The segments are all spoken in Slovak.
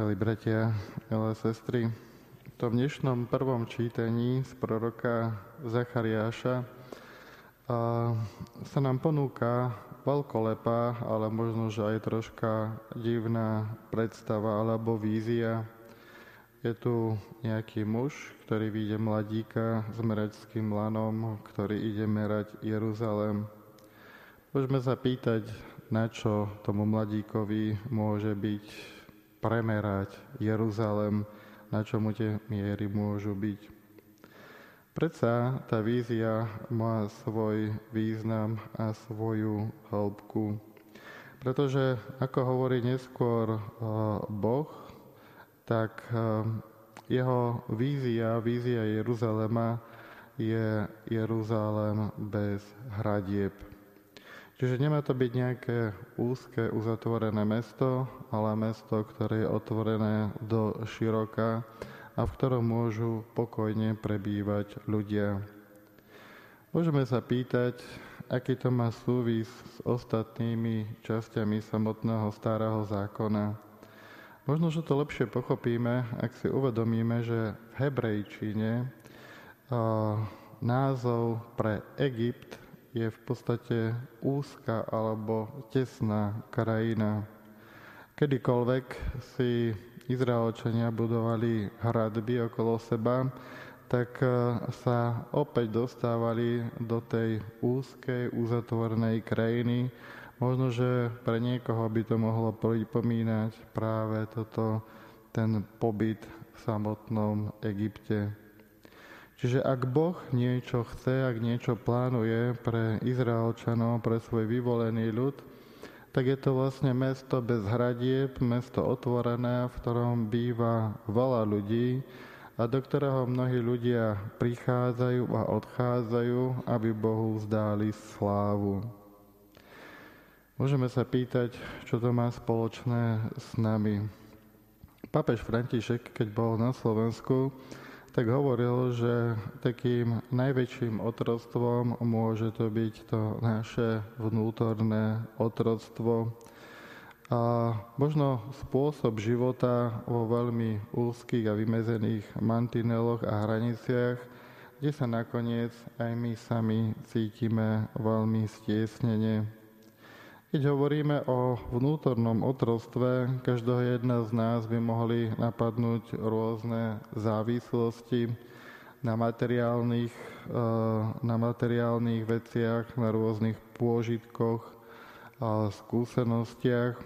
milí bratia, milé sestry. V tom dnešnom prvom čítaní z proroka Zachariáša sa nám ponúka veľkolepá, ale možno, že aj troška divná predstava alebo vízia. Je tu nejaký muž, ktorý vyjde mladíka s meračským lanom, ktorý ide merať Jeruzalém. Môžeme sa pýtať, na čo tomu mladíkovi môže byť premerať Jeruzalem, na čo mu tie miery môžu byť. Predsa tá vízia má svoj význam a svoju hĺbku. Pretože, ako hovorí neskôr eh, Boh, tak eh, jeho vízia, vízia Jeruzalema je Jeruzalem bez hradieb. Čiže nemá to byť nejaké úzke, uzatvorené mesto, ale mesto, ktoré je otvorené do široka a v ktorom môžu pokojne prebývať ľudia. Môžeme sa pýtať, aký to má súvis s ostatnými časťami samotného starého zákona. Možno, že to lepšie pochopíme, ak si uvedomíme, že v hebrejčine názov pre Egypt je v podstate úzka alebo tesná krajina. Kedykoľvek si Izraelčania budovali hradby okolo seba, tak e, sa opäť dostávali do tej úzkej, uzatvorenej krajiny. Možno, že pre niekoho by to mohlo pripomínať práve toto, ten pobyt v samotnom Egypte. Čiže ak Boh niečo chce, ak niečo plánuje pre Izraelčanov, pre svoj vyvolený ľud, tak je to vlastne mesto bez hradieb, mesto otvorené, v ktorom býva veľa ľudí a do ktorého mnohí ľudia prichádzajú a odchádzajú, aby Bohu vzdáli slávu. Môžeme sa pýtať, čo to má spoločné s nami. Papež František, keď bol na Slovensku, tak hovoril, že takým najväčším otroctvom môže to byť to naše vnútorné otroctvo a možno spôsob života vo veľmi úzkých a vymezených mantineloch a hraniciach, kde sa nakoniec aj my sami cítime veľmi stiesnene. Keď hovoríme o vnútornom otrostve, každého jedna z nás by mohli napadnúť rôzne závislosti na materiálnych, eh, na materiálnych veciach, na rôznych pôžitkoch a skúsenostiach.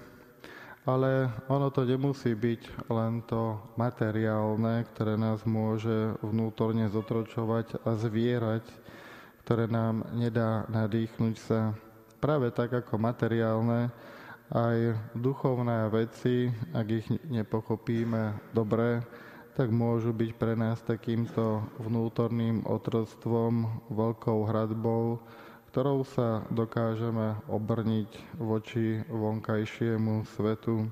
Ale ono to nemusí byť len to materiálne, ktoré nás môže vnútorne zotročovať a zvierať, ktoré nám nedá nadýchnuť sa práve tak ako materiálne, aj duchovné veci, ak ich nepochopíme dobre, tak môžu byť pre nás takýmto vnútorným otroctvom, veľkou hradbou, ktorou sa dokážeme obrniť voči vonkajšiemu svetu.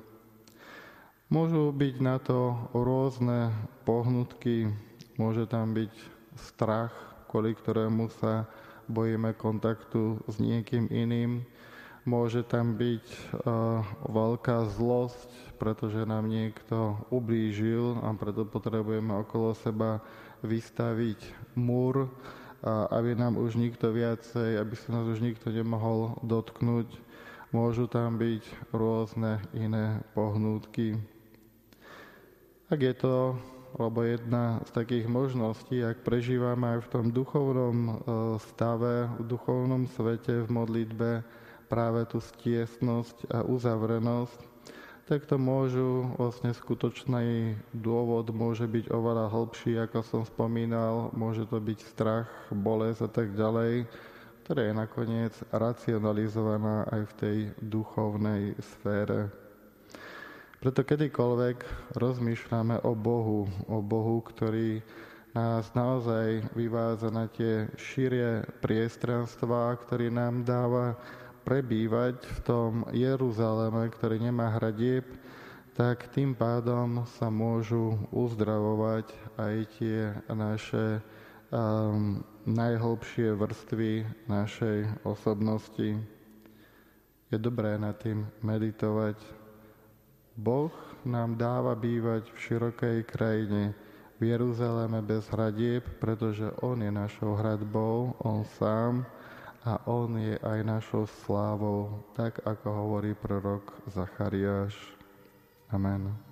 Môžu byť na to rôzne pohnutky, môže tam byť strach, kvôli ktorému sa bojíme kontaktu s niekým iným. Môže tam byť uh, veľká zlosť, pretože nám niekto ublížil a preto potrebujeme okolo seba vystaviť múr, aby nám už nikto viacej, aby sa nás už nikto nemohol dotknúť. Môžu tam byť rôzne iné pohnútky. Ak je to lebo jedna z takých možností, ak prežívame aj v tom duchovnom e, stave, v duchovnom svete, v modlitbe práve tú stiesnosť a uzavrenosť, tak to môžu vlastne skutočný dôvod môže byť oveľa hlbší, ako som spomínal, môže to byť strach, bolesť a tak ďalej, ktorá je nakoniec racionalizovaná aj v tej duchovnej sfére. Preto kedykoľvek rozmýšľame o Bohu, o Bohu, ktorý nás naozaj vyváza na tie šírie priestranstva, ktorý nám dáva prebývať v tom Jeruzaleme, ktorý nemá hradieb, tak tým pádom sa môžu uzdravovať aj tie naše um, najhlbšie vrstvy našej osobnosti. Je dobré nad tým meditovať, Boh nám dáva bývať v širokej krajine, v Jeruzaleme bez hradieb, pretože On je našou hradbou, On sám a On je aj našou slávou, tak ako hovorí prorok Zachariáš. Amen.